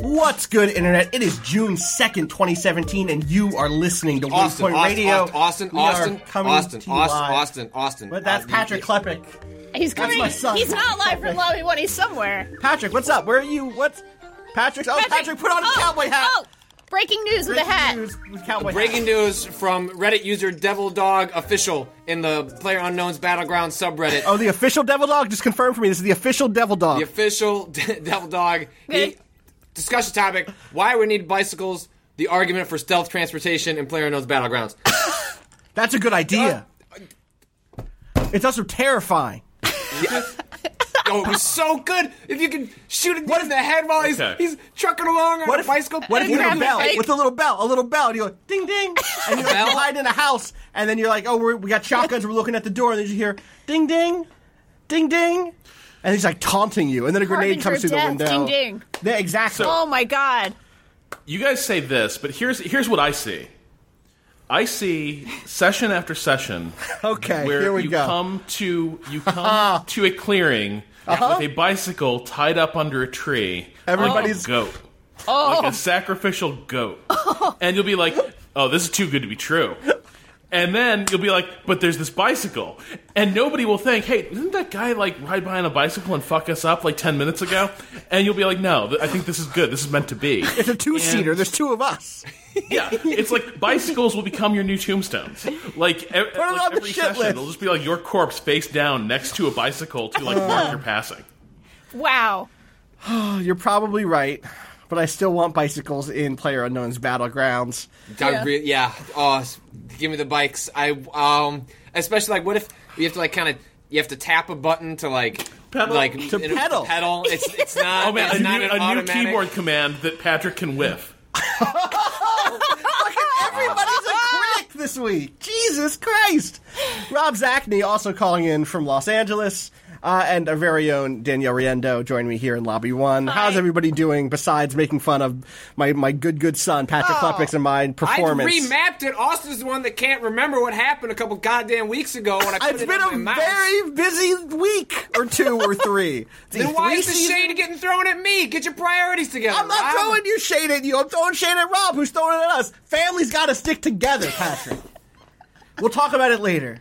What's good, Internet? It is June 2nd, 2017, and you are listening to Austin, Waypoint Austin, Radio. Austin, We are Austin, coming Austin, to you Austin, live. Austin, Austin. But that's Uh, Patrick Klepek. He's coming. my son. He's not live from Lobby One. He's somewhere. Patrick, what's up? Where are you? What's Patrick? Oh, Patrick, put on a oh, cowboy hat. Oh, breaking news with a Breaking hat. news with cowboy Breaking hat. news from Reddit user Devil Dog Official in the Player Unknown's Battleground subreddit. Oh, the official Devil Dog. Just confirm for me. This is the official Devil Dog. The official Devil Dog. He, discussion topic: Why we need bicycles. The argument for stealth transportation in Player Unknown's Battlegrounds. That's a good idea. Uh, it's also terrifying. Oh, it was so good. If you can shoot it in the head while he's Okay. he's trucking along on What a if, bicycle. what if you had a bell it, with a little bell, a little bell, and you go ding ding, and you're, like, bell? you're hiding in a house, and then you're like, oh, we're, we got shotguns, we're looking at the door, and then you hear ding ding, ding ding, and he's like taunting you, and then a grenade Harbinger comes through of the death, window. ding, ding. Yeah, exactly. Oh my god. You guys say this, but here's here's what I see. I see session after session okay, where here we you go. come to you come to a clearing Uh-huh. with a bicycle tied up under a tree. Everybody's- like a goat. Like a sacrificial goat. And you'll be like, "Oh, this is too good to be true." And then you'll be like, "But there's this bicycle." And nobody will think, "Hey, didn't that guy like ride by on a bicycle and fuck us up like 10 minutes ago?" And you'll be like, "No, th- I think this is good. This is meant to be." it's a two seater. And- There's two of us. Yeah, it's like bicycles will become your new tombstones. Like, e- it like on the every shit session, list. they'll just be like your corpse face down next to a bicycle to like mark uh-huh. your passing. Wow. You're probably right, but I still want bicycles in Player Unknown's Battlegrounds. Yeah. re- yeah. Oh, give me the bikes. I um, especially like, what if you have to like kind of you have to tap a button to like Pedal? like To in- pedal. Pedal. It's it's not. Oh man, it's a not new, an a new keyboard command that Patrick can whiff. Everybody's a critic this week. Jesus Christ. Rob Zacny also calling in from Los Angeles. Uh, and our very own Danielle Riendeau joined me here in Lobby One. How's everybody doing besides making fun of my, my good, good son, Patrick Oh, and my I remapped it. Austin's the one that can't remember what happened a couple goddamn weeks ago when I put it's it been a very busy week or two or three. Then why is the shade getting thrown at me? Get your priorities together. I'm not Rob. throwing your shade at you. I'm throwing shade at Rob, who's throwing it at us. Family's got to stick together, Patrick. We'll talk about it later.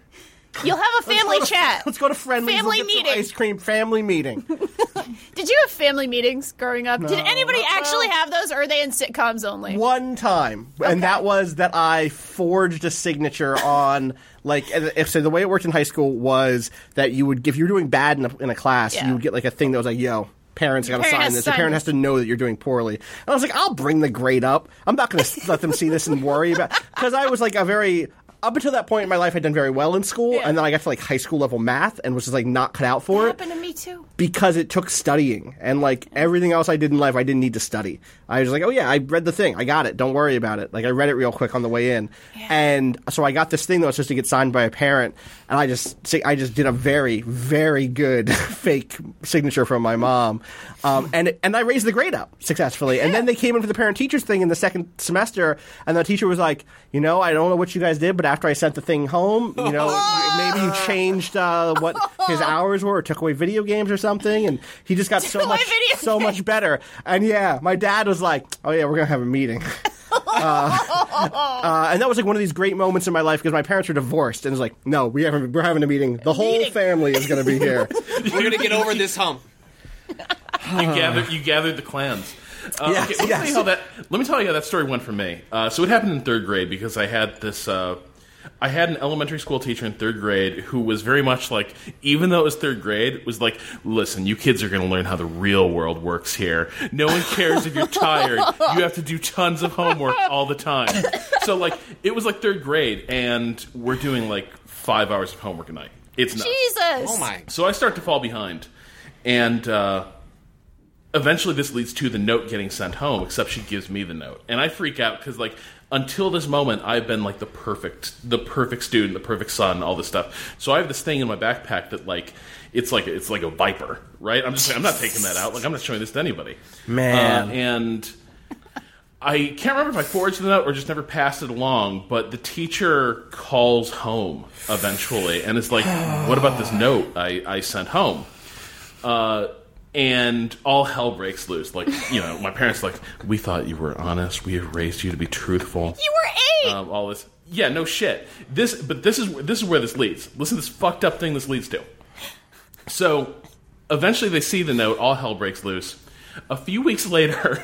You'll have a Let's family to- chat. Let's go to friendly Family we'll meeting. ice cream. Family meeting. Did you have family meetings growing up? Did anybody actually have those, or are they in sitcoms only? One time, and that was that I forged a signature on like if so the way it worked in high school was that you would if you were doing bad in a, in a class Yeah. you would get like a thing that was like yo parents got to sign this. The parent has to know that you're doing poorly. And I was like I'll bring the grade up. I'm not going to let them see this and worry about because I was like a very up until that point in my life I'd done very well in school Yeah. and then I got to like high school level math and was just like not cut out for it. Happened to me too. Because it took studying and like everything else I did in life I didn't need to study. I was like, oh yeah, I read the thing. I got it. Don't worry about it. Like I read it real quick on the way in. And so I got this thing that was supposed to get signed by a parent and I just I just did a very very good fake signature from my mom. Um, and and I raised the grade up successfully. And then they came in for the parent teachers thing in the second semester and the teacher was like, "You know, I don't know what you guys did, but after I sent the thing home, you know, maybe you changed uh, what his hours were or took away video games or something." And he just got so much video so much better. And yeah, my dad was like, "Oh yeah, we're gonna have a meeting." uh, uh, and that was like one of these great moments in my life because my parents were divorced, and it was like, "No, we have we're having a meeting. The whole Meeting. family is going to be here." We're gonna get over this hump. You gathered you gathered the clans. Uh, Yes, okay, let me yes. tell you how that let me tell you how that story went for me. Uh, so it happened in third grade because I had this uh, I had an elementary school teacher in third grade who was very much like, even though it was third grade, was like, listen, you kids are going to learn how the real world works here. No one cares if you're tired. You have to do tons of homework all the time. So, like, it was like third grade, and we're doing like five hours of homework a night. It's nuts. Jesus. Oh my. So I start to fall behind, and uh, eventually this leads to the note getting sent home. Except she gives me the note, and I freak out because like until this moment I've been like the perfect, the perfect student, the perfect son, all this stuff. So I have this thing in my backpack that like it's like it's like a viper, right? I'm just saying, I'm not taking that out. Like I'm not showing this to anybody, Man. Uh, and. I can't remember if I forged the note or just never passed it along, but the teacher calls home eventually and is like, What about this note I, I sent home? Uh, and all hell breaks loose. Like, you know, my parents like, We thought you were honest. We have raised you to be truthful. You were eight. Um, all this. Yeah, no shit. This, but this is this is where this leads. Listen to this fucked up thing this leads to. So, eventually, they see the note. All hell breaks loose. A few weeks later,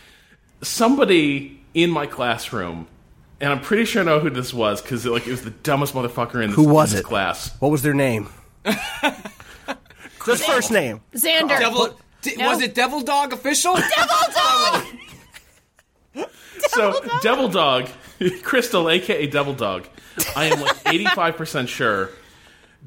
somebody in my classroom, and I'm pretty sure I know who this was because like it was the dumbest motherfucker in this, Who was in this it? class. What was their name? Just first name. Xander. Devil, di- No. Was it Devil Dog official? Devil Dog! so, Devil Dog, Crystal, aka Devil Dog, I am like 85% sure,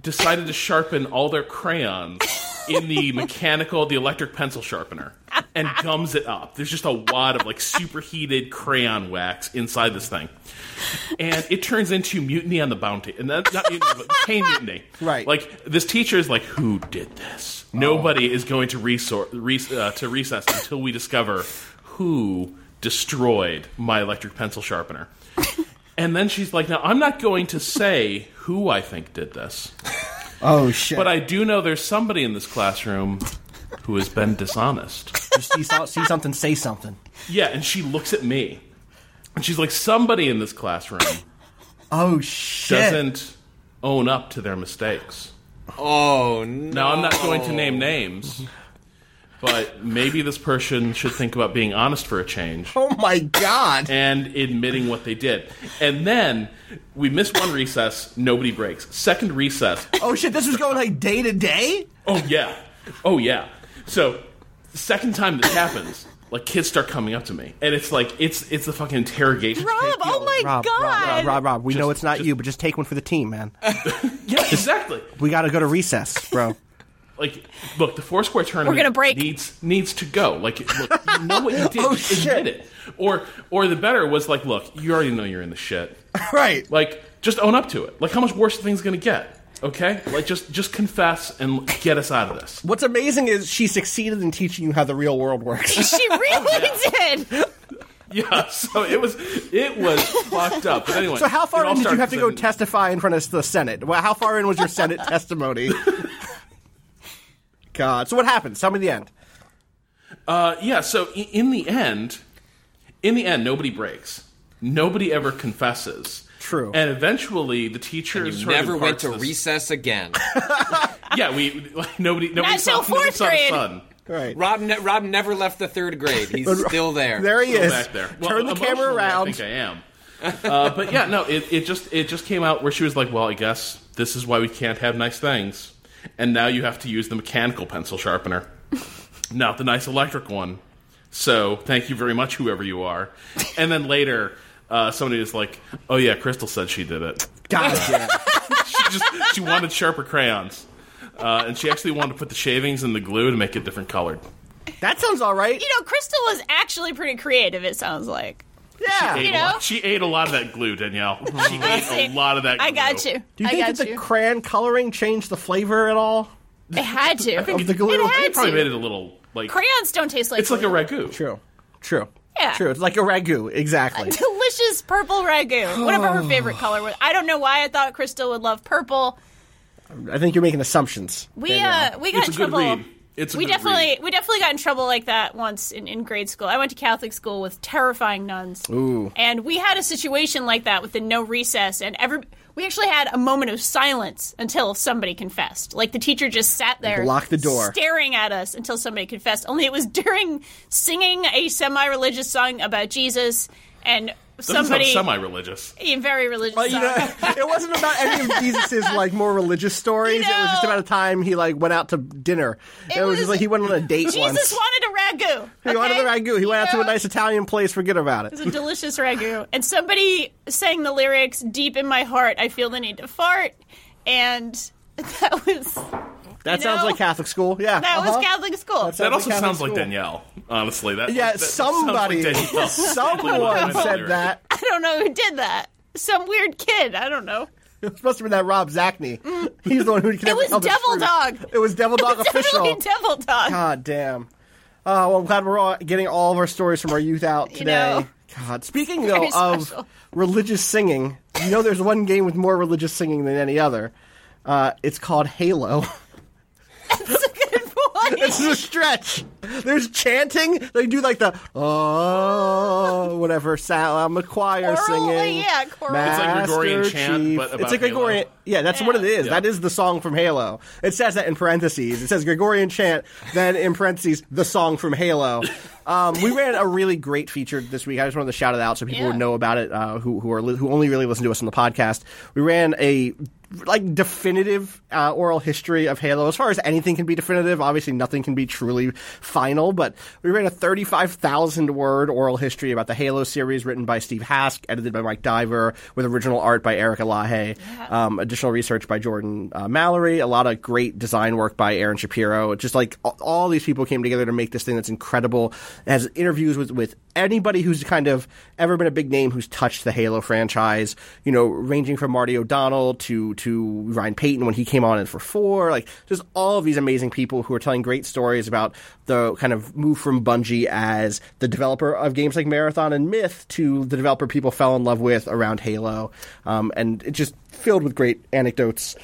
decided to sharpen all their crayons in the mechanical, the electric pencil sharpener, and gums it up. There's just a wad of like superheated crayon wax inside this thing. And it turns into Mutiny on the Bounty. And that's not mutiny, but Pain Mutiny. Right. Like, this teacher is like, who did this? Nobody is going to, resor- re- uh, to recess until we discover who destroyed my electric pencil sharpener. and then she's like, now I'm not going to say who I think did this, Oh shit! but I do know there's somebody in this classroom who has been dishonest. Just see, so- see something, say something. Yeah, and she looks at me. And she's like, somebody in this classroom Oh shit! doesn't own up to their mistakes. Oh no! Now, I'm not going to name names, but maybe this person should think about being honest for a change Oh my god! and admitting what they did. And then we miss one recess, nobody breaks. Second recess, Oh shit! This was going like day to day. oh yeah, oh yeah. So, second time this happens, like kids start coming up to me, and it's like it's it's the fucking interrogation. Rob, tape. oh my Rob, god. Rob, Rob, Rob, Rob, We Just- know it's not just- you, but just take one for the team, man. Yeah, exactly. We got to go to recess, bro. Like look the four square tournament We're gonna break. needs needs to go like look you know what you did Oh, Just shit. admit it or or the better was like look you already know you're in the shit right. like just own up to it like how much worse the thing's gonna get okay like just just confess and get us out of this What's amazing is she succeeded in teaching you how the real world works. She really did. yeah so it was it was fucked up but anyway So how far in did you have to go testify in front of the Senate? Well, how far in was your Senate testimony? God. So what happens? Tell me the end. Uh, yeah. So i- in the end, in the end, nobody breaks. Nobody ever confesses. True. And eventually, the teachers You never went to this- recess again. Yeah, we like, nobody. Nobody Not saw, till nobody fourth saw the grade. sun. Right. Rob, ne- Rob never left the third grade. He's still there. There he Go is. back there. Well, Turn the camera around. I think I am. Uh, but yeah, no. It, it just it just came out where she was like, "Well, I guess this is why we can't have nice things, and now you have to use the mechanical pencil sharpener, not the nice electric one." So thank you very much, whoever you are. And then later, uh, somebody was like, "Oh yeah, Crystal said she did it. God damn. She just she wanted sharper crayons." Uh, and she actually wanted to put the shavings in the glue to make it different colored. That sounds all right. You know, Crystal was actually pretty creative. It sounds like. Yeah. Ate You know? lot- she ate a lot of that glue, Danielle. She ate a lot of that. Glue. I got you. Do you I think got that the you. crayon coloring changed the flavor at all? it had to. I Of the glue? It They had probably to. made it a little like Crayons don't taste like it's like a glue. ragu. True. True. Yeah. True. It's like a ragu. Exactly. delicious purple ragu. Whatever her favorite color was. I don't know why I thought Crystal would love purple. I think you're making assumptions. We Danielle. uh we got It's a in good trouble. It's we definitely read. we definitely got in trouble like that once in, in grade school. I went to Catholic school with terrifying nuns. Ooh. And we had a situation like that with the no recess and every we actually had a moment of silence until somebody confessed. Like the teacher just sat there Locked the door. staring at us until somebody confessed. Only it was during singing a semi-religious song about Jesus and somebody semi-religious. very religious. But, you know, it wasn't about any of Jesus's like more religious stories. You It was just about a time he like went out to dinner. It, was, was- just like he went on a date Jesus once. wanted a ragu. he wanted okay? the ragu. He You went out to a nice Italian place. Forget about it. It was a delicious ragu. And somebody sang the lyrics deep in my heart. I feel the need to fart, and that was That you sounds know, like Catholic school. Yeah, that uh-huh. was Catholic school. That's- That also Catholic sounds like. Danielle. Honestly, that Yeah, that sounds somebody, like someone said that. I don't know who did that. Some weird kid. I don't know. It must have been that Rob Zacny. He's the one who can Mm. It was tell Devil truth. Dog. It was Devil Dog Definitely official. Devil Dog. God damn. Uh, well, I'm glad we're all getting all of our stories from our youth out You today. know. God. Speaking though Very of special. religious singing, you know there's one game with more religious singing than any other. Uh, it's called Halo. That's a good point. This is a stretch. There's chanting. They do like the oh whatever sound. I'm a choir Choral, singing. yeah, choral. It's like Master Gregorian chant, Chief. but about it's a Gregorian. Yeah, that's Yeah. what it is. Yeah. That is the song from Halo. It says that in parentheses. It says Gregorian chant, then in parentheses the song from Halo. Um, we ran a really great feature this week. I just wanted to shout it out so people Yeah. would know about it. Uh, who who are li- who only really listen to us on the podcast. We ran a like definitive uh, oral history of Halo. As far as anything can be definitive, obviously nothing can be truly final. But we ran a thirty-five thousand word oral history about the Halo series, written by Steve Hask, edited by Mike Diver, with original art by Eric Elahe, um, additional research by Jordan uh, Mallory, a lot of great design work by Aaron Shapiro. Just like all, all these people came together to make this thing that's incredible. It has interviews with with anybody who's kind of ever been a big name who's touched the Halo franchise. You know, ranging from Marty O'Donnell to to Ryan Payton when he came on in for four. Like just all of these amazing people who are telling great stories about the kind of move from Bungie as the developer of games like Marathon and Myth to the developer people fell in love with around Halo. Um, and it's just filled with great anecdotes.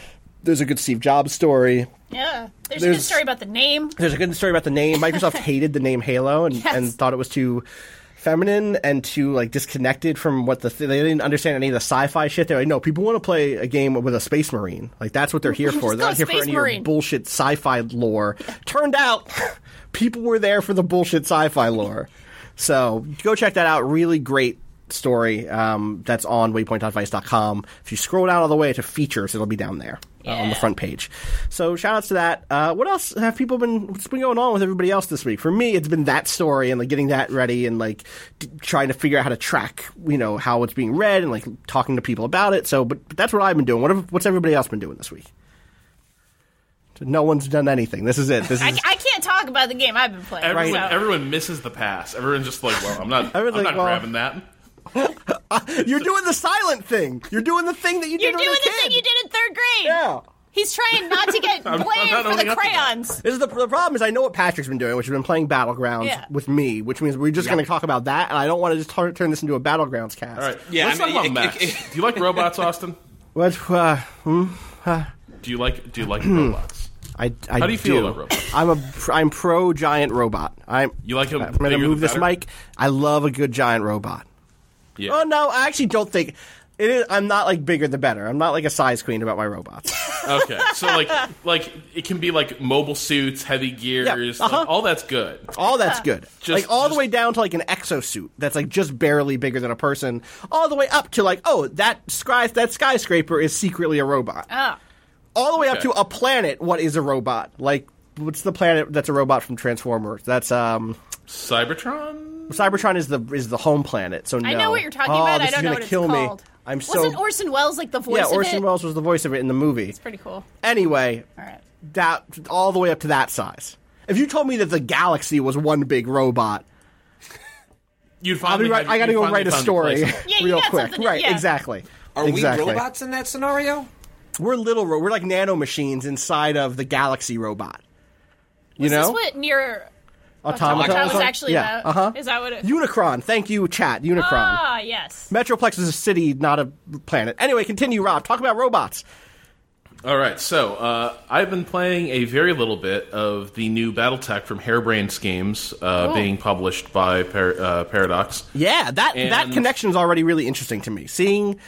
There's a good Steve Jobs story. Yeah. There's, a good story about the name. There's a good story about the name. Microsoft hated the name Halo and, Yes. and thought it was too feminine and too like disconnected from what the th- they didn't understand any of the sci-fi shit. They're like, no, people want to play a game with a space marine. Like that's what they're here for. They're not here for any Marine. bullshit sci-fi lore. Turned out, people were there for the bullshit sci-fi lore. So go check that out. Really great story um, that's on waypoint.vice.com. If you scroll down all the way to features, it'll be down there uh, on the front page. So shout outs to that. Uh, what else have people been? What's been going on with everybody else this week? For me, it's been that story and like getting that ready and like d- trying to figure out how to track, you know, how it's being read and like talking to people about it. So, but, but that's what I've been doing. What have, what's everybody else been doing this week? No one's done anything. This is it. This is. I can't talk about the game I've been playing. Everyone, so- everyone misses the pass. Everyone's just like, well, I'm not, I'm Everyone's not well- grabbing that. You're doing the silent thing. You're doing the thing that you did in the game. You're did doing the kid. thing you did in third grade. Yeah. He's trying not to get I'm blamed not for owning the up to that. crayons. This is the, the problem is I know what Patrick's been doing, which has been playing Battlegrounds Yeah. with me, which means we're just going to talk about that, and I don't want to just turn, turn this into a Battlegrounds cast. All right, Yeah, let's I mean, talk it- about it- mechs. Do you like robots, Austin? What? Uh, hmm? Do you like Do you like robots? I, I How do you feel about robots? I'm a I'm pro giant robot. I'm You like them I'm going to bigger move this better? mic. I love a good giant robot. Yeah. Oh no, I actually don't think it is. I'm not like bigger the better. I'm not like a size queen about my robots. Okay, so like like it can be like mobile suits, heavy gears, uh-huh. like, all that's good. All that's good. Just- like all the just- way down to like an exosuit that's like just barely bigger than a person. All the way up to like oh that sky that skyscraper is secretly a robot. Oh. all the way up Okay. to a planet. What is a robot? Like what's the planet that's a robot from Transformers? That's um Cybertron. Cybertron is the is the home planet. So no. I know what you're talking Oh, about. This I don't is know gonna what it's kill me. called. I'm so Wasn't Orson Welles like the voice yeah. of Orson it? Welles was the voice of it in the movie. It's pretty cool. Anyway, All right. that all the way up to that size. If you told me that the galaxy was one big robot, You'd I'll finally be right, have- I got to you'd go finally write a found story replacement. Yeah, you real got quick. something to- right? yeah. Exactly. Are exactly. we robots in that scenario? We're little. ro- We're like nano machines inside of the galaxy robot. You Is know, this what near automata. Automata was actually yeah. about? Uh huh. Is that what it? Unicron. Thank you, chat. Unicron. Ah, yes. Metroplex is a city, not a planet. Anyway, continue, Rob. Talk about robots. All right, so uh, I've been playing a very little bit of the new BattleTech from Harebrained Schemes, uh, Oh. being published by Par- uh, Paradox. Yeah, that that connection is already really interesting to me. Seeing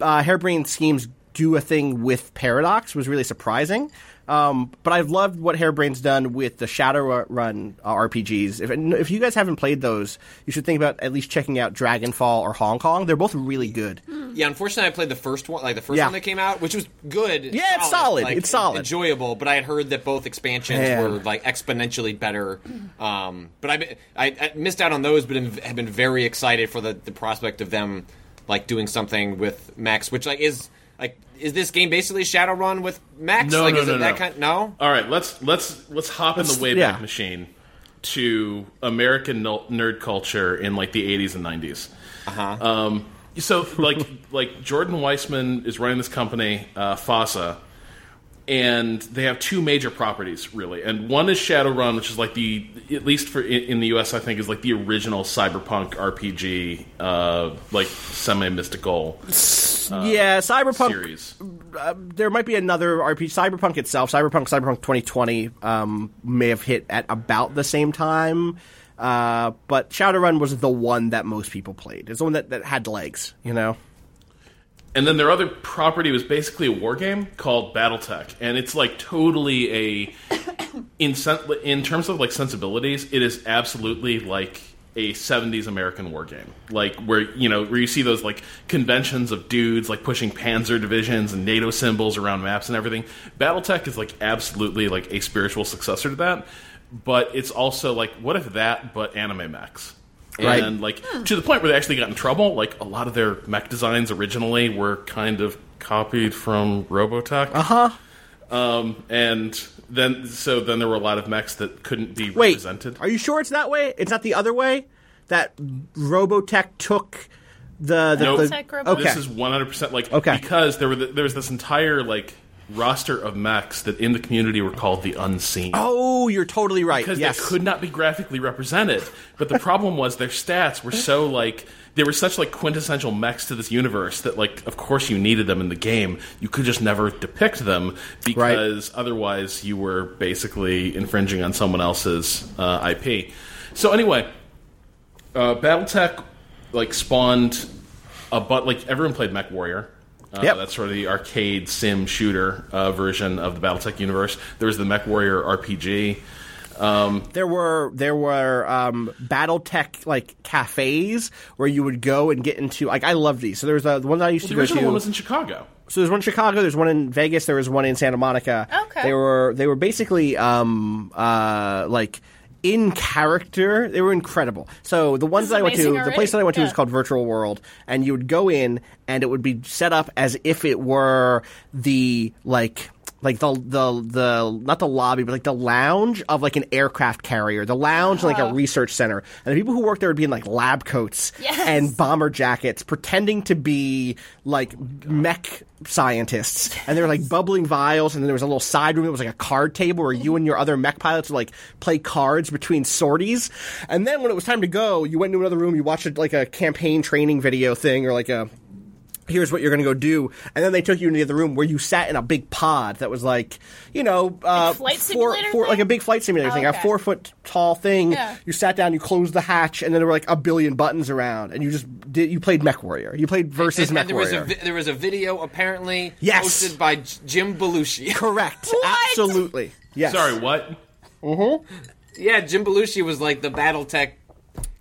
uh, Harebrained Schemes do a thing with Paradox was really surprising. Um, but I've loved what Harebrain's done with the Shadowrun uh, RPGs. If, if you guys haven't played those, you should think about at least checking out Dragonfall or Hong Kong. They're both really good. Yeah, unfortunately, I played the first one, like the first Yeah. one that came out, which was good. Yeah, it's solid. like, It's solid. enjoyable. But I had heard that both expansions Man. were like exponentially better. Um, but I, I, I missed out on those, but have been very excited for the, the prospect of them like doing something with Max, which like is like is this game basically Shadowrun with Max? No, like, no, is no, it that no. kind? No. All right, let's let's let's hop in the Wayback yeah. Machine to American no- nerd culture in like the 80s and 90s. Uh-huh. Um, so like like Jordan Weisman is running this company, uh, FASA, and they have two major properties really, and one is Shadowrun, which is like the at least for in, in the U.S. I think is like the original cyberpunk RPG, uh, like semi mystical yeah, Cyberpunk. series. there might be another RPG. Cyberpunk itself, Cyberpunk, Cyberpunk 2020, um, may have hit at about the same time. Uh, but Shadowrun was the one that most people played. It's the one that, that had legs, you know? And then their other property was basically a war game called BattleTech, and it's like totally a in sen- in terms of like sensibilities, it is absolutely like a 70s American war game. Like where you know where you see those like conventions of dudes like pushing Panzer divisions and NATO symbols around maps and everything. BattleTech is like absolutely like a spiritual successor to that, but it's also like what if that but anime mechs. Right. And like to the point where they actually got in trouble. Like a lot of their mech designs originally were kind of copied from Robotech. Uh huh. Um, and then so then there were a lot of mechs that couldn't be Wait, represented. are you sure it's that way? It's not the other way? That Robotech took the. the, Nope. the Robotech, Robotech. okay. This is one hundred percent like Okay. because there were the, there was this entire like roster of mechs that in the community were called the unseen. oh, you're totally right. because yes. they could not be graphically represented. But the problem was their stats were so like they were such like quintessential mechs to this universe that like of course you needed them in the game. You could just never depict them because otherwise you were basically infringing on someone else's uh, IP. So anyway, uh, BattleTech like spawned a but like everyone played Mech Warrior. Uh, Yep. That's sort of the arcade sim shooter uh, version of the BattleTech universe. There was the Mech Warrior RPG. there were there were um, BattleTech like cafes where you would go and get into like I love these. So there was uh, the one that I used The to go original to. one was in Chicago. So there's one in Chicago, there's one in Vegas, there was one in Santa Monica. Okay. They were they were basically um uh like in character. They were incredible. So the ones that I went to, amazing the place that I went to was called Virtual World, and you would go in and it would be set up as if it were the like like the the the not the lobby, but like the lounge of like an aircraft carrier, the lounge like a oh. research center, and the people who worked there would be in like lab coats Yes. and bomber jackets, pretending to be like mech scientists, and they were like bubbling vials, and then there was a little side room. It was like a card table where you and your other mech pilots would like play cards between sorties, and then when it was time to go, you went into another room, you watched like a campaign training video thing or like a here's what you're going to go do and then they took you into the other room where you sat in a big pod that was like you know uh, flight four, simulator four, like thing? a big flight simulator Oh, thing a four foot tall thing Yeah. you sat down you closed the hatch and then there were like a billion buttons around and you just did you played mech warrior you played versus And, mech and there was a warrior vi- there was a video apparently Yes. posted by Jim Belushi. correct What? absolutely yes Sorry, what? yeah, Jim Belushi was like the BattleTech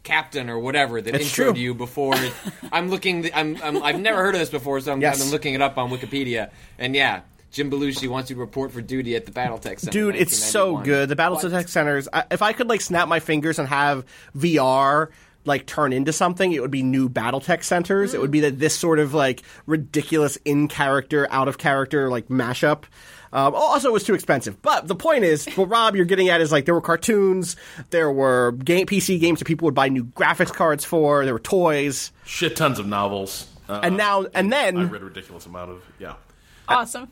captain or whatever that It's introed true. you before. I'm looking. I'm, I'm. I've never heard of this before, so I'm, Yes. I've been looking it up on Wikipedia. And yeah, Jim Belushi wants you to report for duty at the BattleTech Center. Dude, it's so good. The Battlestar Tech Centers. I, if I could like snap my fingers and have VR like turn into something, it would be new BattleTech centers. It would be that this sort of like ridiculous in character, out of character like mashup. Um, also, it was too expensive. But the point is, what Rob you're getting at is like there were cartoons, there were game PC games that people would buy new graphics cards for, there were toys, Shit tons of novels. Uh, and now and then I read a ridiculous amount of yeah. Awesome.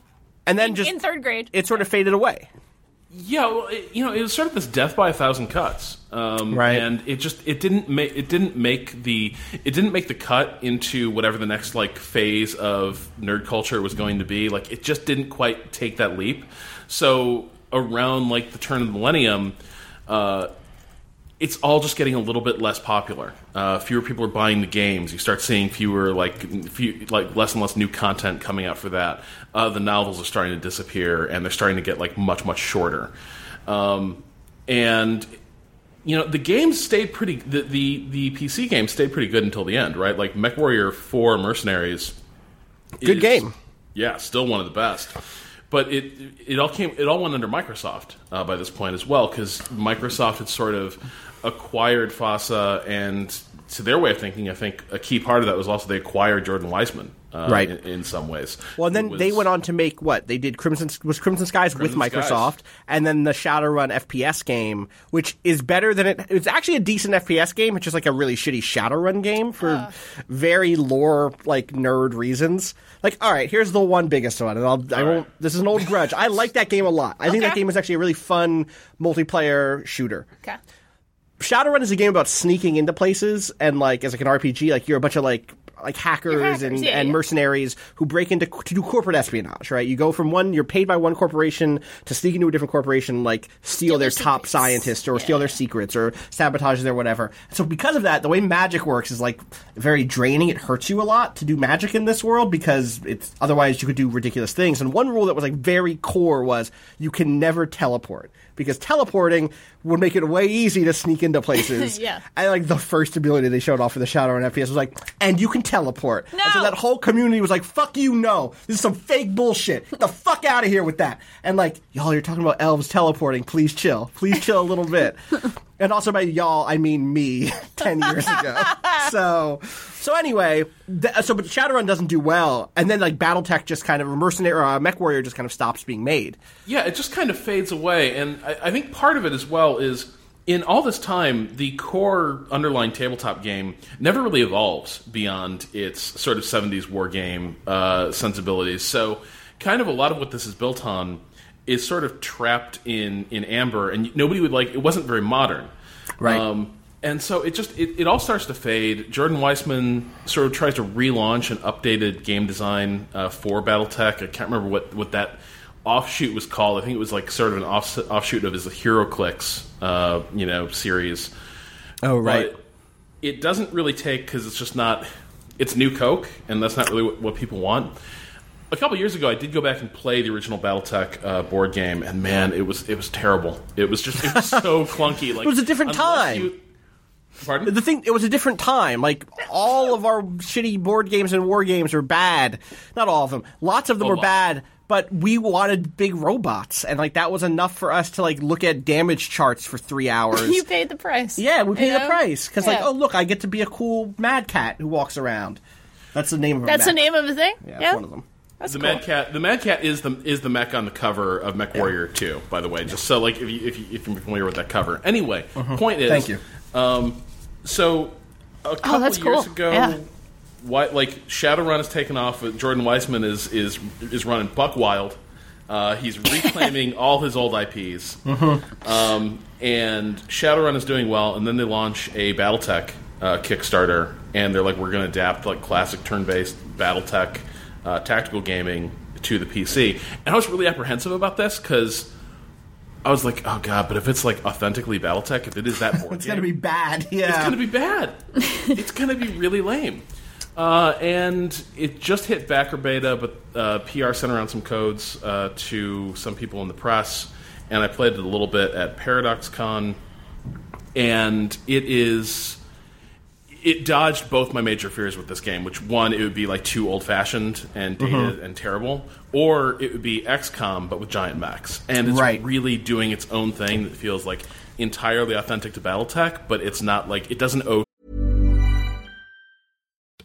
and then In, just in third grade. it sort of faded away. Yeah, well, it, you know, it was sort of this death by a thousand cuts, um, Right. And it just it didn't make it didn't make the it didn't make the cut into whatever the next like phase of nerd culture was going to be. Like it just didn't quite take that leap. So around like the turn of the millennium, uh, it's all just getting a little bit less popular. Uh, fewer people are buying the games. You start seeing fewer like few, like less and less new content coming out for that. Uh, the novels are starting to disappear, and they're starting to get like much much shorter. Um, and you know the games stayed pretty. The, the the PC games stayed pretty good until the end, right? Like MechWarrior Four Mercenaries. Good is- game. Yeah, still one of the best. But it it all came it all went under Microsoft uh, by this point as well because Microsoft had sort of acquired FASA and to their way of thinking, I think a key part of that was also they acquired Jordan Weisman, uh, Right. In, in some ways. Well, and then Who they went on to make what they did. Crimson was Crimson Skies Crimson with Skies. Microsoft, and then the Shadowrun FPS game, which is better than it. It's actually a decent FPS game. It's just like a really shitty Shadowrun game for very lore like nerd reasons. Like, all right, here's the one biggest one, and I'll, I won't. This is an old grudge. I like that game a lot. I think that game is actually a really fun multiplayer shooter. Okay. Shadowrun is a game about sneaking into places and like as like an RPG, like you're a bunch of like like hackers, hackers, and, yeah, and yeah. mercenaries who break into to do corporate espionage, right? You go from one, you're paid by one corporation to sneak into a different corporation, like steal, their their top scientists or steal their secrets or sabotage their whatever. So because of that, the way magic works is like very draining. It hurts you a lot to do magic in this world because it's otherwise you could do ridiculous things. And one rule that was like very core was you can never teleport because teleporting would make it way easy to sneak into places. Yeah. And like the first ability they showed off for the Shadowrun FPS was like, and you can teleport. And so No. that whole community was like, fuck you, no. This is some fake bullshit. Get the fuck out of here with that. And like, y'all, you're talking about elves teleporting. Please chill. Please chill a little bit. and also by y'all, I mean me 10 years ago. so, so anyway, th- so but Shadowrun doesn't do well. And then like Battletech just kind of, Mercenary, or uh, MechWarrior just kind of stops being made. Yeah, it just kind of fades away, and I, I think part of it as well is in all this time, the core underlying tabletop game never really evolves beyond its sort of '70s war game uh, sensibilities. So, kind of a lot of what this is built on is sort of trapped in in amber, and nobody would like. It wasn't very modern, Right. Um, and so it just it, it all starts to fade. Jordan Weisman sort of tries to relaunch an updated game design uh, for BattleTech. I can't remember what what that offshoot was called. I think it was like sort of an off, offshoot of his HeroClix, uh, you know, series. Oh, right. But it doesn't really take because it's just not. It's new Coke, and that's not really what, what people want. A couple years ago, I did go back and play the original BattleTech uh, board game, and man, it was it was terrible. It was just it was so clunky. Like It was a different time. you- Pardon? the thing it was a different time like all of our shitty board games and war games are bad not all of them lots of them A were lot. bad but we wanted big robots and like that was enough for us to like look at damage charts for three hours You paid the price. yeah we paid You the price because like oh look i get to be a cool mad cat who walks around that's the name of a That's the mech. name of the thing? yeah, it's one of them That's the cool. Mad Cat. The Mad Cat is the is the mech on the cover of Mech Warrior Two. By the way, just so like if you if you if you're familiar with that cover. Anyway, point is, Uh-huh. Thank you. Um, so a couple Oh, years cool. ago, Yeah. Why, like Shadowrun has taken off. Jordan Weisman is is is running Buck Wild. Uh, he's reclaiming all his old IPs, Mm-hmm. um, and Shadowrun is doing well. And then they launch a BattleTech uh, Kickstarter, and they're like, "We're going to adapt like classic turn-based BattleTech uh, tactical gaming to the PC." And I was really apprehensive about this because I was like, "Oh god!" But if it's like authentically BattleTech, if it is that board it's game, gonna be bad yeah it's going to be bad. it's going to be really lame. Uh, and it just hit backer beta, but uh, PR sent around some codes uh, to some people in the press, and I played it a little bit at ParadoxCon, and it is. It dodged both my major fears with this game, which one, it would be like too old fashioned and dated and terrible, or it would be XCOM but with giant mechs. And it's Right. really doing its own thing that feels like entirely authentic to BattleTech, but it's not like it doesn't owe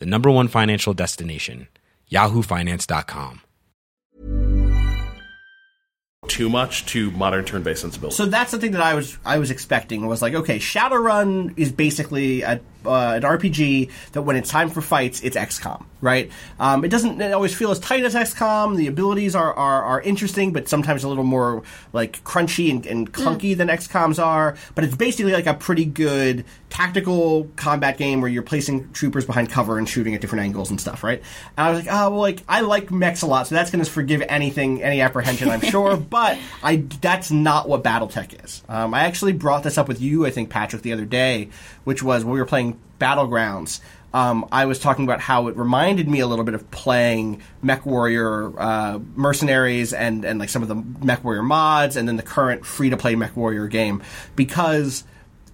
the number one financial destination, yahoofinance.com. too much to modern turn-based sensibility. So that's the thing that I was I was expecting was like, okay, Shadowrun is basically a, uh, an RPG that when it's time for fights, it's XCOM, right? Um, it doesn't always feel as tight as XCOM. The abilities are, are, are interesting, but sometimes a little more like crunchy and, and clunky than XCOMs are. But it's basically like a pretty good tactical combat game where you're placing troopers behind cover and shooting at different angles and stuff, right? And I was like, oh well, like I like mechs a lot, so that's going to forgive anything, any apprehension, I'm sure. but I that's not what BattleTech is. Um, I actually brought this up with you, I think, Patrick, the other day, which was when we were playing Battlegrounds. Um, I was talking about how it reminded me a little bit of playing Mech Warrior uh, Mercenaries and, and like some of the Mech Warrior mods, and then the current free to play Mech Warrior game because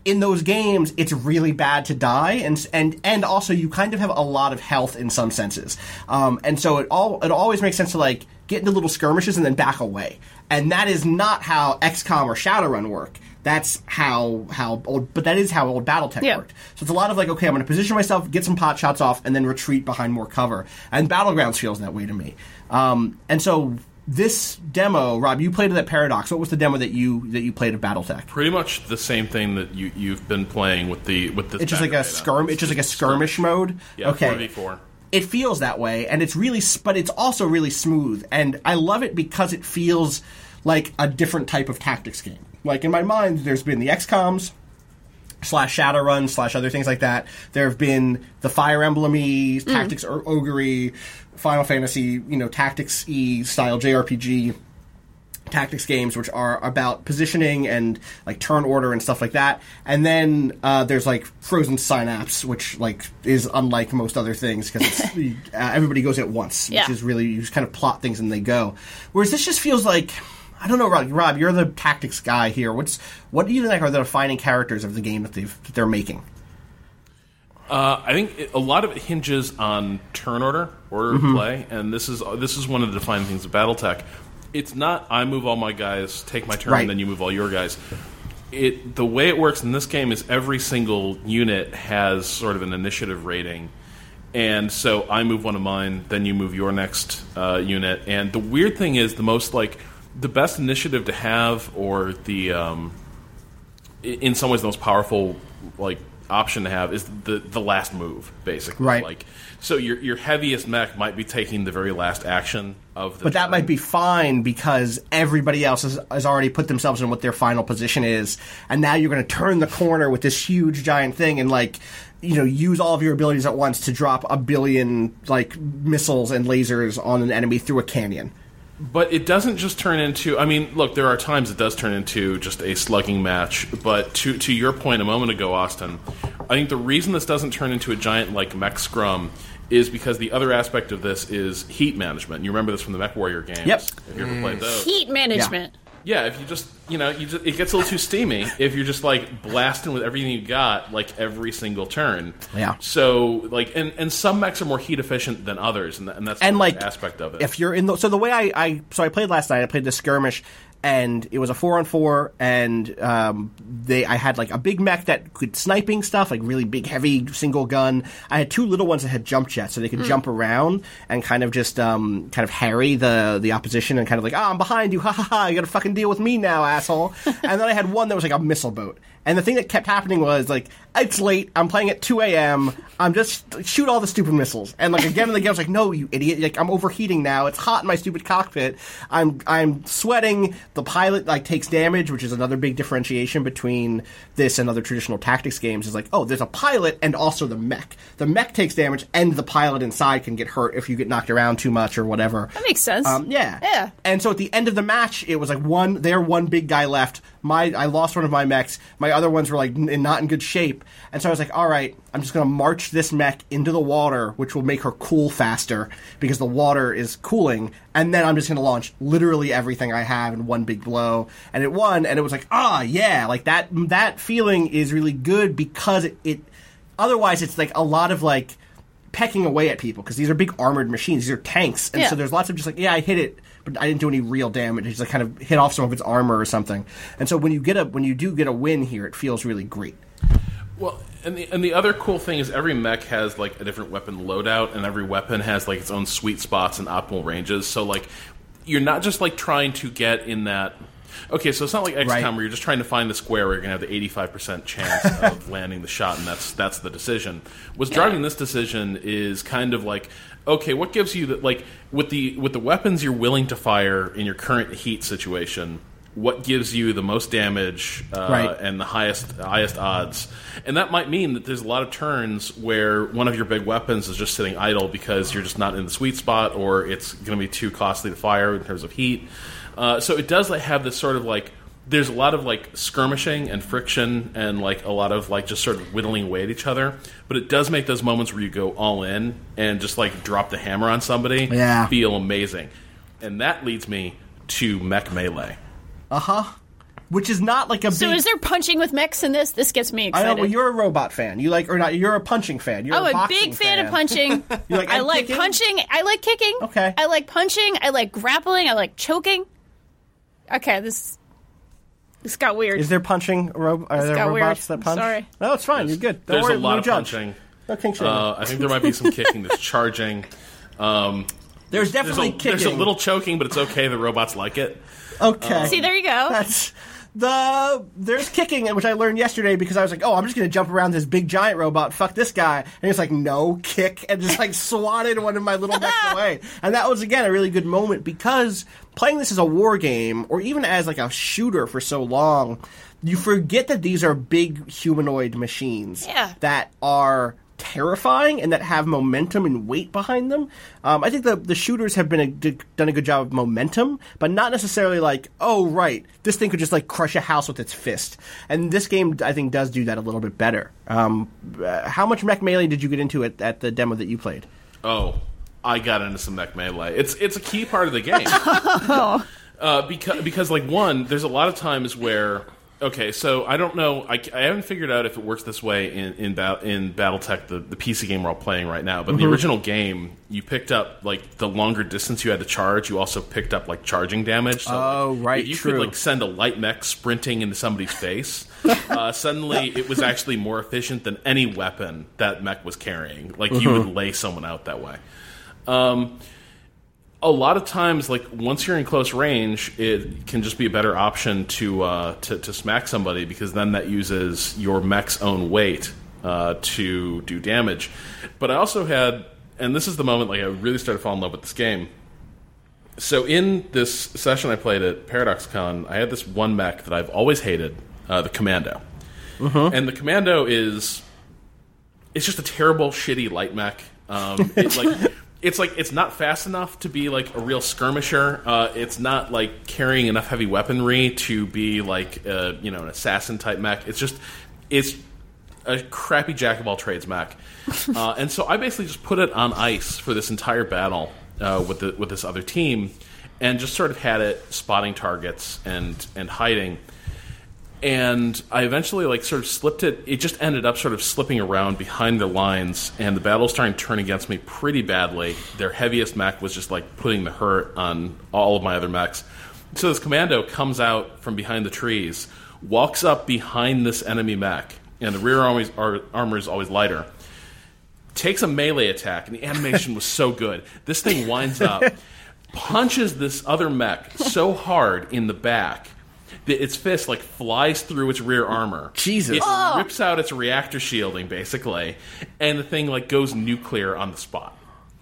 in those games, it's really bad to die, and and and also you kind of have a lot of health in some senses, um, and so it all it always makes sense to like get into little skirmishes and then back away, and that is not how XCOM or Shadowrun work. That's how how old, but that is how old BattleTech Yeah. worked. So it's a lot of like, okay, I'm going to position myself, get some pot shots off, and then retreat behind more cover. And Battlegrounds feels that way to me. Um, and so this demo, Rob, you played it at Paradox. What was the demo that you that you played at BattleTech? Pretty much the same thing that you you've been playing with the with this. It's just like a backer beta. skirm. It's just like a skirmish mode. Yeah, okay. 4v4. It feels that way, and it's really, but it's also really smooth, and I love it because it feels like a different type of tactics game. Like in my mind, there's been the XComs slash Shadowrun slash other things like that. There have been the Fire Emblem y tactics or ogre Final Fantasy, you know, tactics e style JRPG tactics games which are about positioning and like turn order and stuff like that and then uh, there's like frozen synapse which like is unlike most other things because uh, everybody goes at once Yeah. which is really you just kind of plot things and they go whereas this just feels like I don't know, Rob. Rob, you're the tactics guy here. What's what do you think are the defining characters of the game that they've that they're making? Uh, I think it, a lot of it hinges on turn order, order Mm-hmm. of play, and this is this is one of the defining things of BattleTech. It's not I move all my guys, take my turn, Right. and then you move all your guys. It the way it works in this game is every single unit has sort of an initiative rating, and so I move one of mine, then you move your next uh, unit. And the weird thing is, the most like the best initiative to have, or the um, in some ways the most powerful like option to have is the the last move basically Right. like so your your heaviest mech might be taking the very last action of the But that turn. might be fine because everybody else has, has already put themselves in what their final position is, and now you're going to turn the corner with this huge giant thing and like you know use all of your abilities at once to drop a billion like missiles and lasers on an enemy through a canyon. But it doesn't just turn into. I mean, look, there are times it does turn into just a slugging match. But to to your point a moment ago, Austin, I think the reason this doesn't turn into a giant like mech scrum is because the other aspect of this is heat management. You remember this from the Mech Warrior games. Yep. If you ever played mm. those. Heat management. Yeah, if you just you know you just, it gets a little too steamy if you're just like blasting with everything you got like every single turn. Yeah. So like and and some mechs are more heat efficient than others, and, and that's and like aspect of it. If you're in the so the way I, I so I played last night, I played the skirmish, and it was a four on four, and um, they I had like a big mech that could sniping stuff, like really big, heavy single gun. I had two little ones that had jump jets, so they could jump around and kind of just um, kind of harry the the opposition and kind of like, ah, I'm behind you, ha ha ha, you got to fucking deal with me now, asshole. and then I had one that was like a missile boat. And the thing that kept happening was like, it's late. I'm playing at 2 a.m. I'm just shoot all the stupid missiles. And like again and again, I was like, no, you idiot! Like I'm overheating now. It's hot in my stupid cockpit. I'm I'm sweating. The pilot like takes damage, which is another big differentiation between this and other traditional tactics games. Is like, oh, there's a pilot and also the mech. The mech takes damage, and the pilot inside can get hurt if you get knocked around too much or whatever. That makes sense. Um, yeah. Yeah. And so at the end of the match, it was like one there, one big guy left. My I lost one of my mechs. My other ones were like n- not in good shape. And so I was like, all right, I'm just gonna march this mech into the water, which will make her cool faster because the water is cooling. And then I'm just gonna launch literally everything I have in one big blow. And it won. And it was like, ah, yeah, like that. That feeling is really good because it. it otherwise, it's like a lot of like pecking away at people because these are big armored machines. These are tanks, and Yeah. so there's lots of just like, yeah, I hit it, but I didn't do any real damage. It's like kind of hit off some of its armor or something. And so when you get a when you do get a win here, it feels really great. Well, and the and the other cool thing is every mech has like a different weapon loadout, and every weapon has like its own sweet spots and optimal ranges. So like, you're not just like trying to get in that. Okay, so it's not like XCOM Right. where you're just trying to find the square where you're going to have the 85% chance of landing the shot, and that's that's the decision. What's driving this decision is kind of like, okay, what gives you the like with the with the weapons you're willing to fire in your current heat situation. What gives you the most damage uh, Right. and the highest highest odds? And that might mean that there's a lot of turns where one of your big weapons is just sitting idle because you're just not in the sweet spot, or it's going to be too costly to fire in terms of heat. Uh, so it does like have this sort of like there's a lot of like skirmishing and friction and like a lot of like just sort of whittling away at each other. But it does make those moments where you go all in and just like drop the hammer on somebody Yeah. feel amazing. And that leads me to Mech Melee. Uh-huh which is not like a So big. is there punching with mechs in this? This gets me I excited. know, well, you're a robot fan. You like, or not? You're a punching fan. You're I'm a, a big fan, of punching. You like I like kicking? punching. I like kicking. Okay. I like punching. I like grappling. I like choking. Okay, this this got weird. Is there punching? Ro- are there robots weird. that punch? Sorry. No, it's fine. You're good. Don't There's worry, a lot no of judge. punching. No king. Uh, I think there might be some kicking. There's charging. Um, there's there's, definitely a, kicking. there's a little choking, but it's okay. The robots like it. Okay. See, there you go. That's the there's kicking, which I learned yesterday because I was like, oh, I'm just gonna jump around this big giant robot, fuck this guy, and he's like, no, kick, and just like swatted one of my little mechs away, and that was again a really good moment because playing this as a war game or even as like a shooter for so long, you forget that these are big humanoid machines Yeah. that are terrifying and that have momentum and weight behind them. Um, I think the the shooters have been a, done a good job of momentum, but not necessarily like, oh right, this thing could just like crush a house with its fist. And this game, I think, does do that a little bit better. Um, uh, how much mech melee did you get into it at the demo that you played? Oh, I got into some mech melee. It's it's a key part of the game. uh, because because like one, there's a lot of times where okay, so I don't know, I, I haven't figured out if it works this way in in, ba- in BattleTech, the, the PC game we're all playing right now. But in the original game, you picked up like the longer distance you had to charge. You also picked up like charging damage. So, Oh, like, right, you true. could like send a light mech sprinting into somebody's face. uh, suddenly, it was actually more efficient than any weapon that mech was carrying. Like you would lay someone out that way. Um, a lot of times, like once you're in close range, it can just be a better option to uh, to, to smack somebody because then that uses your mech's own weight uh, to do damage. But I also had, and this is the moment like I really started to fall in love with this game. So in this session I played at ParadoxCon, I had this one mech that I've always hated, uh, the Commando, and the Commando is it's just a terrible, shitty light mech. Um, it's like it's like it's not fast enough to be like a real skirmisher. Uh, it's not like carrying enough heavy weaponry to be like uh, you know an assassin type mech. It's just it's a crappy jack of all trades mech. Uh, and so I basically just put it on ice for this entire battle uh, with the, with this other team, and just sort of had it spotting targets and and hiding and I eventually like sort of slipped it. It just ended up sort of slipping around behind the lines, and the battle to turn against me pretty badly. Their heaviest mech was just like putting the hurt on all of my other mechs. So this commando comes out from behind the trees, walks up behind this enemy mech, and the rear armor ar- armor is always lighter. Takes a melee attack, and the animation was so good. This thing winds up, punches this other mech so hard in the back its fist like flies through its rear armor. Jesus. It rips out its reactor shielding basically, and the thing like goes nuclear on the spot.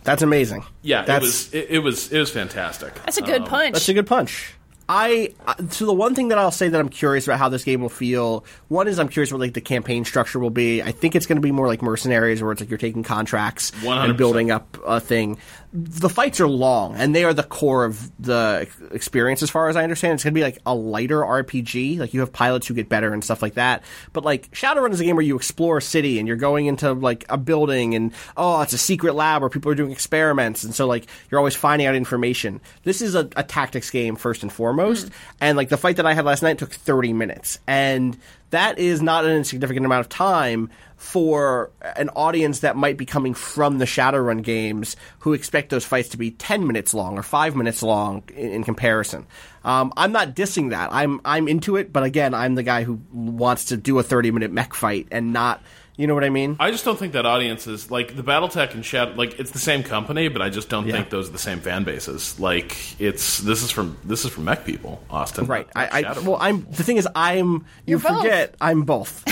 That's amazing. Yeah, That's, it was it, it was it was fantastic. That's a good punch. That's a good punch. I uh, so the one thing that I'll say that I'm curious about how this game will feel. One is I'm curious what like the campaign structure will be. I think it's going to be more like mercenaries, where it's like you're taking contracts 100%. and building up a thing. The fights are long, and they are the core of the experience, as far as I understand. It's going to be like a lighter RPG. Like you have pilots who get better and stuff like that. But like Shadowrun is a game where you explore a city and you're going into like a building, and oh, it's a secret lab where people are doing experiments, and so like you're always finding out information. This is a, a tactics game first and foremost, mm. and like the fight that I had last night took 30 minutes, and that is not an insignificant amount of time for an audience that might be coming from the Shadowrun games who expect those fights to be 10 minutes long or 5 minutes long in, in comparison. Um, I'm not dissing that. I'm I'm into it, but again, I'm the guy who wants to do a 30 minute mech fight and not You know what I mean? I just don't think that audience is like the BattleTech and Shadow. Like it's the same company, but I just don't Yeah. think those are the same fan bases. Like it's this is from this is from mech people, Austin. Right. I, I well, I'm the thing is, I'm you You're both. forget I'm both.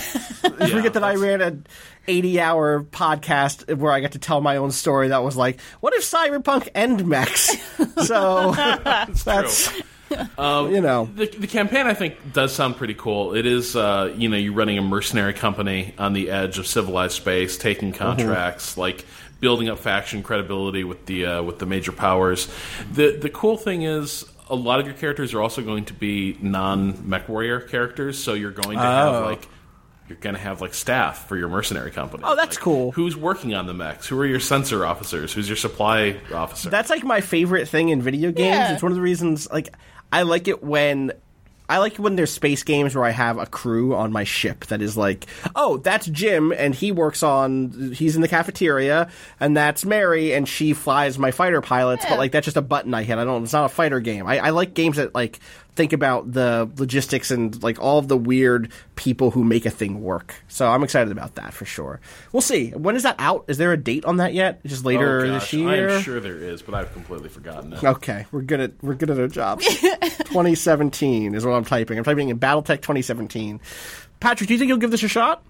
you Yeah, forget that I ran a 80 hour podcast where I got to tell my own story. That was like, what if Cyberpunk and mechs? so that's you know The, the campaign, I think, does sound pretty cool. It is, uh, you know, you're running a mercenary company on the edge of civilized space, taking contracts, like building up faction credibility with the uh, with the major powers. The the cool thing is. A lot of your characters are also going to be non mech warrior characters, so you're going to have Oh. like you're going to have like staff for your mercenary company. Oh, that's Like, cool. Who's working on the mechs? Who are your sensor officers? Who's your supply officer? That's like my favorite thing in video games. Yeah. It's one of the reasons like I like it when I like when there's space games where I have a crew on my ship that is like, oh, that's Jim and he works on he's in the cafeteria and that's Mary and she flies my fighter pilots, Yeah. but like that's just a button I hit. I don't it's not a fighter game. I, I like games that like think about the logistics and like all of the weird people who make a thing work. So I'm excited about that for sure. We'll see. When is that out? Is there a date on that yet? Just later oh, this year? I'm sure there is, but I've completely forgotten it. Okay, we're good at we're good at our job. 2017 is what I'm typing. I'm typing in BattleTech 2017. Patrick, do you think you'll give this a shot?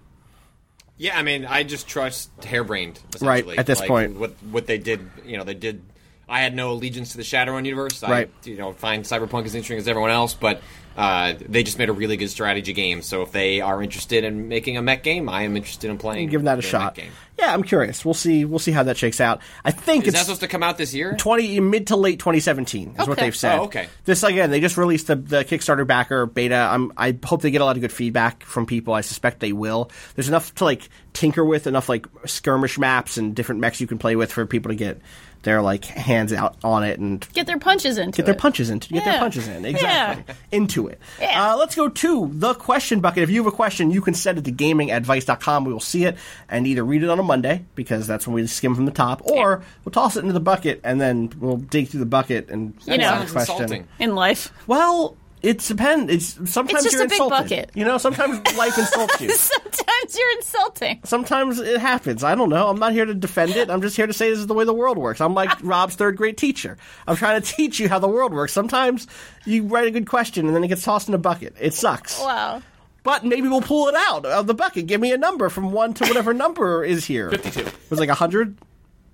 Yeah, I mean, I just trust Harebrained. Right, at this Like, point. what what they did, you know, they did. I had no allegiance to the Shadowrun universe. I, Right. You know, find Cyberpunk as interesting as everyone else, but uh, they just made a really good strategy game. So if they are interested in making a mech game, I am interested in playing. Give that a shot. Yeah, I'm curious. We'll see. We'll see how that shakes out. I think Is it's that supposed to come out this year? 20 mid to late 2017 is what they've said. Oh, okay. This again, they just released the, the Kickstarter backer beta. I'm, I hope they get a lot of good feedback from people. I suspect they will. There's enough to like tinker with, enough like skirmish maps and different mechs you can play with for people to get their like hands out on it and Get their punches into get their it. punches in. Get their punches in. Exactly. Into it. Yeah. Uh, let's go to the question bucket. If you have a question, you can send it to gaming at vice.com. We will see it and either read it on a Monday because that's when we skim from the top, or we'll toss it into the bucket and then we'll dig through the bucket and You know. answer the Sounds question. insulting. in life. Well, it depends. It's sometimes It's just you're a big insulted. bucket. You know, sometimes life insults you. Sometimes you're insulting. Sometimes it happens. I don't know. I'm not here to defend it. I'm just here to say this is the way the world works. I'm like Rob's third grade teacher. I'm trying to teach you how the world works. Sometimes you write a good question and then it gets tossed in a bucket. It sucks. Wow. But maybe we'll pull it out of the bucket. Give me a number from one to whatever number is here. 52. It was like 100?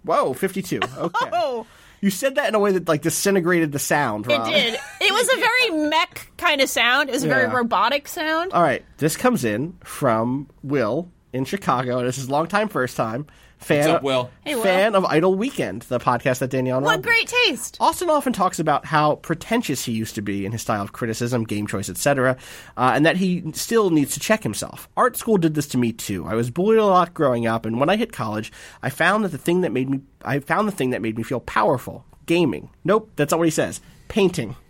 Whoa, 52. Okay. Oh, You said that in a way that like disintegrated the sound, it did. It was a very mech kind of sound. It was a very Yeah. robotic sound. All right, this comes in from Will in Chicago. This is long time, first time fan. What's up, Will? Hey, Will. Fan of Idle Weekend, the podcast that Danielle. and What Rob great taste. Austin often talks about how pretentious he used to be in his style of criticism, game choice, etc., uh, and that he still needs to check himself. Art school did this to me too. I was bullied a lot growing up, and when I hit college, I found that the thing that made me I found the thing that made me feel powerful. Gaming. Nope, that's not what he says. Painting.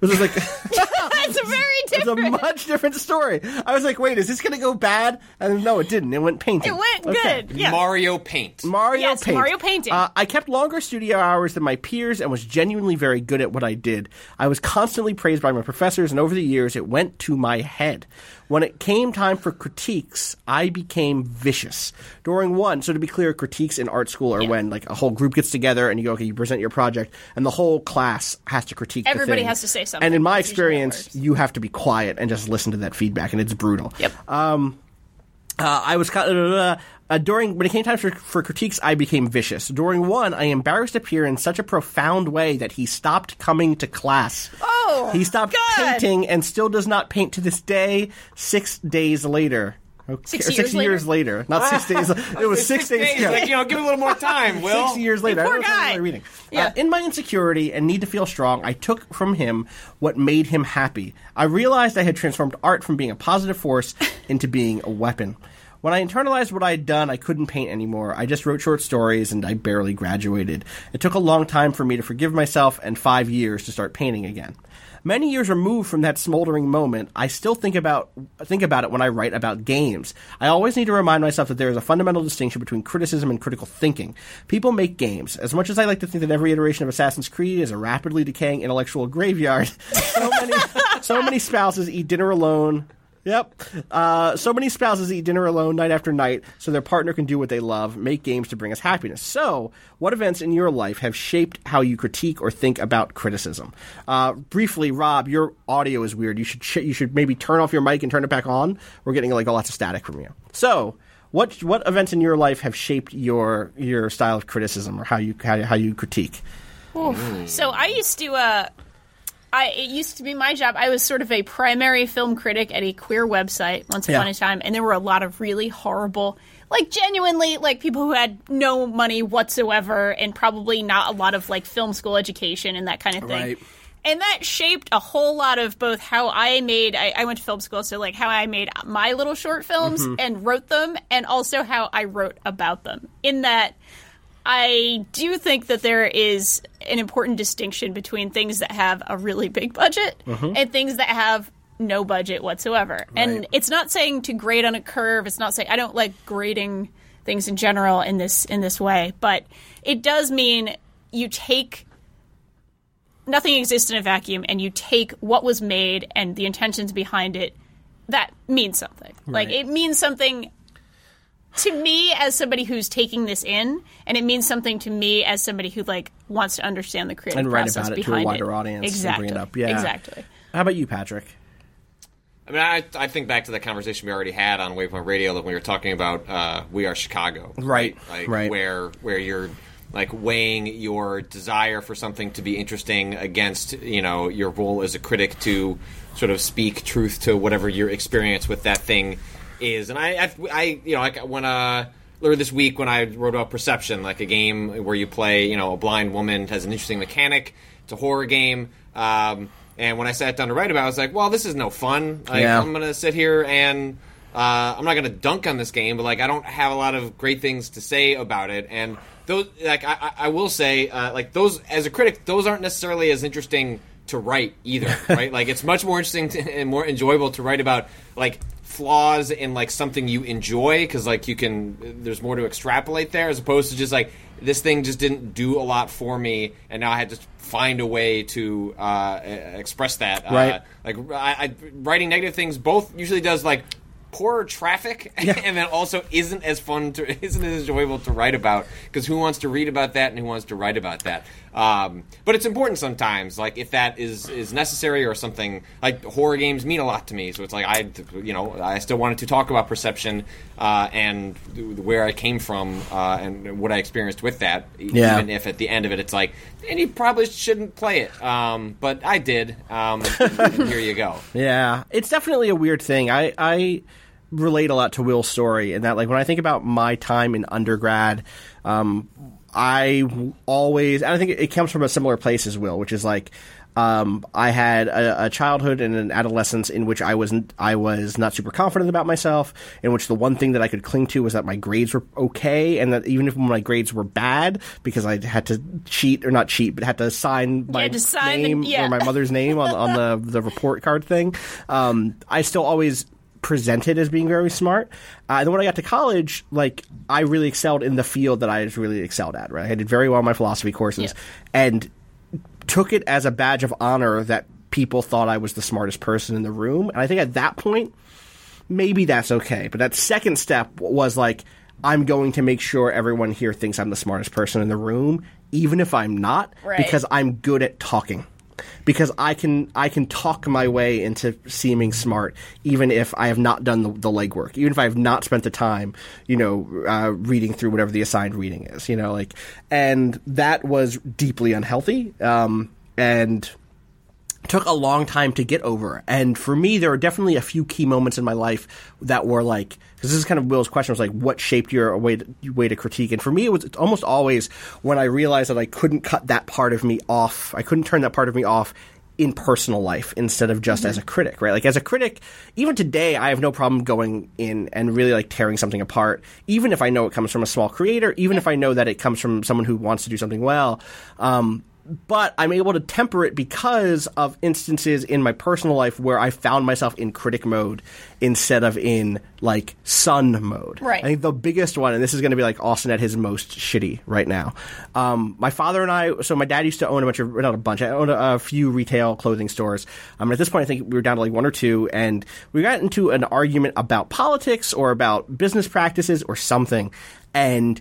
It was like That's very different. it's a much different story. I was like, wait, is this going to go bad? And no, it didn't. It went painting. It went Okay. good. Yeah. Mario Paint. Mario Yes, Paint. Mario painting. Uh, I kept longer studio hours than my peers and was genuinely very good at what I did. I was constantly praised by my professors, and over the years, it went to my head. When it came time for critiques, I became vicious. During one, so to be clear, critiques in art school are when like a whole group gets together and you go, okay, you present your project, and the whole class has to critique. Everybody has to say something. And in my That's usually how it experience, you have to be quiet and just listen to that feedback, and it's brutal. Yep. Uh, I was kind of, uh, uh, during when it came time for, for critiques, I became vicious. During one, I embarrassed a peer in such a profound way that he stopped coming to class. Oh, he stopped God. painting and still does not paint to this day. Six days later. Okay, Six or years six years later. Not six days. It was six, days. ago. Like, you know, give it a little more time, Will. Six years later, poor I don't guy. Reading. Yeah. Uh, in my insecurity and need to feel strong, I took from him what made him happy. I realized I had transformed art from being a positive force into being a weapon. When I internalized what I had done, I couldn't paint anymore. I just wrote short stories and I barely graduated. It took a long time for me to forgive myself and five years to start painting again. Many years removed from that smoldering moment, I still think about think about it when I write about games. I always need to remind myself that there is a fundamental distinction between criticism and critical thinking. People make games. As much as I like to think that every iteration of Assassin's Creed is a rapidly decaying intellectual graveyard, so many so many spouses eat dinner alone Yep. Uh, so many spouses eat dinner alone night after night so their partner can do what they love, make games to bring us happiness. So, what events in your life have shaped how you critique or think about criticism? Uh, briefly, Rob, your audio is weird. You should sh- you should maybe turn off your mic and turn it back on. We're getting like lots of static from you. So, what what events in your life have shaped your your style of criticism or how you how, how you critique? So I used to. Uh, I it used to be my job. I was sort of a primary film critic at a queer website once Yeah. upon a time, and there were a lot of really horrible, like genuinely, like people who had no money whatsoever, and probably not a lot of like film school education and that kind of thing. Right. And that shaped a whole lot of both how I made. I, I went to film school, so like how I made my little short films mm-hmm. and wrote them, and also how I wrote about them. In that, I do think that there is an important distinction between things that have a really big budget mm-hmm. and things that have no budget whatsoever. And it's not saying to grade on a curve. It's not saying I don't like grading things in general in this in this way, but it does mean you take nothing exists in a vacuum and you take what was made and the intentions behind it that means something. Like it means something to me as somebody who's taking this in, and it means something to me as somebody who like wants to understand the creative And write process about it to a behind wider audience and bring Exactly. it up. Yeah. Exactly. How about you, Patrick? I mean, I, I think back to the conversation we already had on Waypoint Radio that when we were talking about uh, We Are Chicago, Right, Like right. where where you're like weighing your desire for something to be interesting against you know your role as a critic to sort of speak truth to whatever your experience with that thing is. And I, I, I you know, like when uh. Earlier this week, when I wrote about Perception, like a game where you play, you know, a blind woman has an interesting mechanic. It's a horror game. Um, and when I sat down to write about it, I was like, well, this is no fun. Like, Yeah. I'm going to sit here and uh, I'm not going to dunk on this game, but like I don't have a lot of great things to say about it. And those, like I, I- I will say, uh, like those as a critic, those aren't necessarily as interesting to write either, right? like it's much more interesting to, and more enjoyable to write about like flaws in like something you enjoy because like you can there's more to extrapolate there as opposed to just like this thing just didn't do a lot for me and now i had to find a way to uh, express that Right. uh, like I, I, writing negative things both usually does like poorer traffic and then also isn't as fun to isn't as enjoyable to write about because who wants to read about that and who wants to write about that um, but it's important sometimes like if that is is necessary or something like horror games mean a lot to me. So it's like i you know i still wanted to talk about perception uh, and where i came from uh, and what i experienced with that. Yeah. even if at the end of it it's like and you probably shouldn't play it. Um, but i did. Um, here you go. Yeah, it's definitely a weird thing. I I relate a lot to Will's story and that, like, when I think about my time in undergrad, um, I always, and I think it, comes from a similar place as Will, which is like. Um, I had a, a childhood and an adolescence in which I wasn't, I was not super confident about myself. In which the one thing that I could cling to was that my grades were okay, and that even if my grades were bad, because I had to cheat or not cheat, but had to sign my to sign the- name yeah. or my mother's name on, on the the report card thing. Um, I still always presented as being very smart. Uh, and then when I got to college, like I really excelled in the field that I really excelled at. Right, I did very well in my philosophy courses, Yeah. and took it as a badge of honor that people thought I was the smartest person in the room. And I think at that point, maybe that's okay. But that second step was like, I'm going to make sure everyone here thinks I'm the smartest person in the room, even if I'm not, Right. because I'm good at talking. Because I can I can talk my way into seeming smart, even if I have not done the, the legwork, even if I have not spent the time, you know, uh, reading through whatever the assigned reading is, you know, like, and that was deeply unhealthy, um, and took a long time to get over. And for me, there are definitely a few key moments in my life that were like, because this is kind of Will's question was like, what shaped your way to, way to critique? And for me, it was almost always when I realized that I couldn't cut that part of me off. I couldn't turn that part of me off in personal life instead of just as a critic, right? Like as a critic, even today, I have no problem going in and really like tearing something apart, even if I know it comes from a small creator, even if I know that it comes from someone who wants to do something well. Um, but I'm able to temper it because of instances in my personal life where I found myself in critic mode instead of in like sun mode. Right. I think the biggest one, and this is going to be like Austin at his most shitty right now. Um, my father and I, so my dad used to own a bunch of, not a bunch, I owned a, a few retail clothing stores. Um, at this point, I think we were down to like one or two, and we got into an argument about politics or about business practices or something. And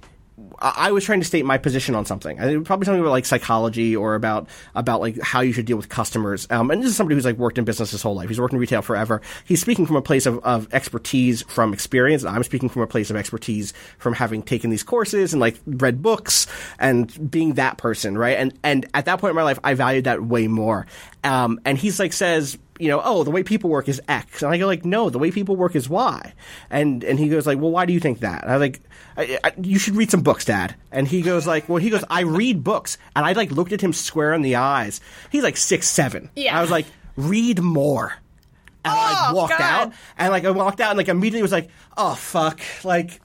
I was trying to state my position on something. I think probably something about like psychology or about about like how you should deal with customers. Um, and this is somebody who's like worked in business his whole life. He's worked in retail forever. He's speaking from a place of, of expertise from experience. I'm speaking from a place of expertise from having taken these courses and like read books and being that person, right? And and at that point in my life, I valued that way more. Um, and he's like says, you know, oh, the way people work is X, and I go like, no, the way people work is Y, and and he goes like, well, why do you think that? And I was like, I, I, you should read some books, Dad. And he goes like, well, he goes, I read books, and I like looked at him square in the eyes. He's like six seven. Yeah. I was like, read more. And I like Oh, walked God. out, and like I walked out, and like immediately was like, oh fuck, like.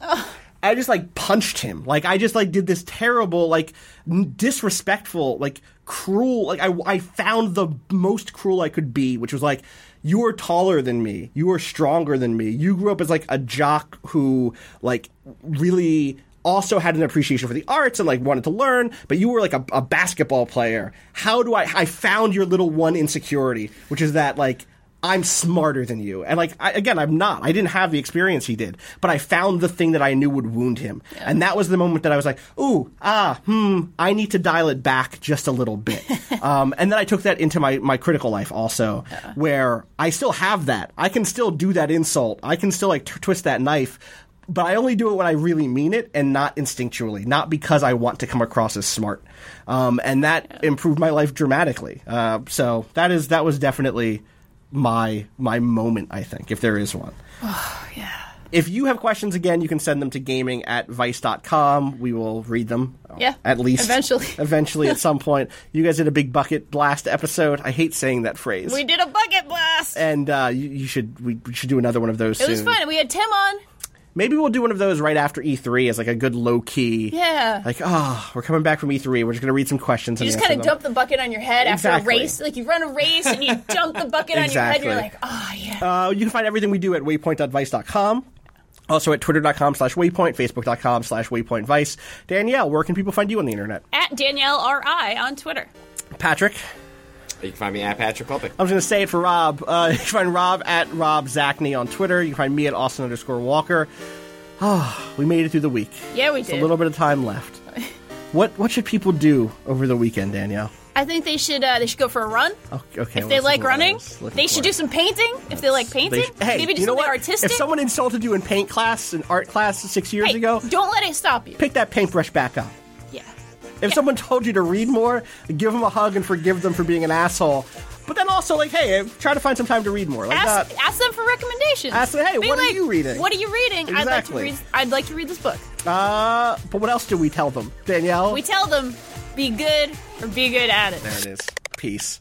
I just like punched him. Like I just like did this terrible, like n- disrespectful, like cruel. Like I, I found the most cruel I could be, which was like, you are taller than me. You are stronger than me. You grew up as like a jock who like really also had an appreciation for the arts and like wanted to learn, but you were like a, a basketball player. How do I? I found your little one insecurity, which is that like I'm smarter than you. And like I, again, I'm not. I didn't have the experience he did, but I found the thing that I knew would wound him. And that was the moment that I was like, "Ooh, ah, hmm, I need to dial it back just a little bit." um, and then I took that into my my critical life also, where I still have that. I can still do that insult. I can still like t- twist that knife. But I only do it when I really mean it and not instinctually, not because I want to come across as smart. Um, and that improved my life dramatically. Uh, so that is that was definitely my my moment i think if there is one yeah. if you have questions again you can send them to gaming at vice.com we will read them Yeah, at least eventually. eventually at some point you guys did a big bucket blast episode i hate saying that phrase We did a bucket blast. and uh, you, you should we, we should do another one of those It soon was fun. We had Tim on. Maybe we'll do one of those right after e3 as like a good low key Yeah. like oh we're coming back from e3 we're just gonna read some questions You just kind of dump the bucket on your head Exactly. after a race. Like you run a race and you dump the bucket on your head. You're like, oh yeah. Uh, you can find everything we do at waypoint.vice.com. Also at twitter.com slash waypoint, facebook.com slash waypointvice. Danielle, where can people find you on the internet? At Danielle R I on Twitter. Patrick, You can find me at Patrick Klepek. I'm just going to say it for Rob. Uh, you can find Rob at Rob Zacny on Twitter. You can find me at Austin underscore Walker. Oh, we made it through the week. Yeah, we Just did. a little bit of time left. What what should people do over the weekend, Danielle? I think they should uh, they should go for a run. Okay, if they like running, they should it. do some painting. If they like They painting, sh- hey, maybe do you know what? artistic. If someone insulted you in paint class, in art class six years hey, ago, don't let it stop you. pick that paintbrush back up. If Yeah. someone told you to read more, give them a hug and forgive them for being an asshole. But then also, like, hey, try to find some time to read more. Like Ask, that. ask them for recommendations. Ask them, hey, Be what are you reading? What are you reading? I'd like to read. I'd like to read this book. Uh, but what else do we tell them, Danielle? We tell them, be good or be good at it. there it is. Peace.